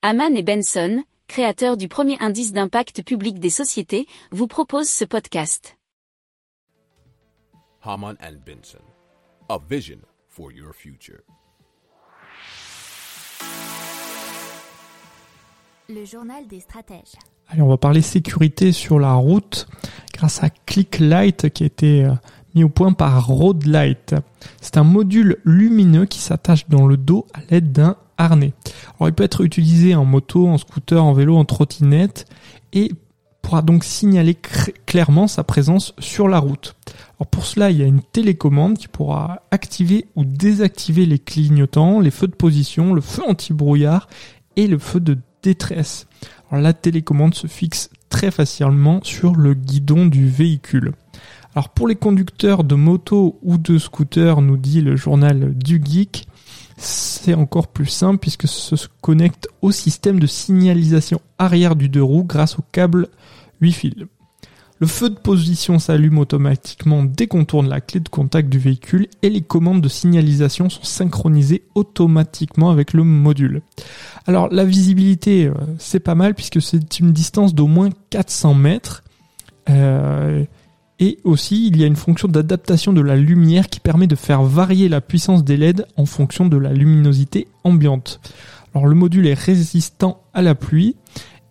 Haman et Benson, créateurs du premier indice d'impact public des sociétés, vous proposent ce podcast. Haman and Benson, a vision for your future. Le journal des stratèges. Allez, on va parler sécurité sur la route grâce à ClickLight qui a été euh, mis au point par Roadlight. C'est un module lumineux qui s'attache dans le dos à l'aide d'un Alors, il peut être utilisé en moto, en scooter, en vélo, en trottinette et pourra donc signaler clairement sa présence sur la route. Alors pour cela, il y a une télécommande qui pourra activer ou désactiver les clignotants, les feux de position, le feu anti-brouillard et le feu de détresse. La télécommande se fixe très facilement sur le guidon du véhicule. Alors pour les conducteurs de moto ou de scooter, nous dit le journal du geek, c'est encore plus simple puisque ce se connecte au système de signalisation arrière du deux roues grâce au câble 8 fils. Le feu de position s'allume automatiquement dès qu'on tourne la clé de contact du véhicule et les commandes de signalisation sont synchronisées automatiquement avec le module. Alors la visibilité, euh, c'est pas mal puisque c'est une distance d'au moins 400 mètres. Euh, et aussi, il y a une fonction d'adaptation de la lumière qui permet de faire varier la puissance des LED en fonction de la luminosité ambiante. Alors le module est résistant à la pluie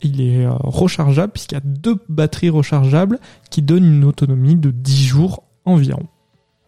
il est euh, rechargeable puisqu'il y a deux batteries rechargeables qui donnent une autonomie de 10 jours environ.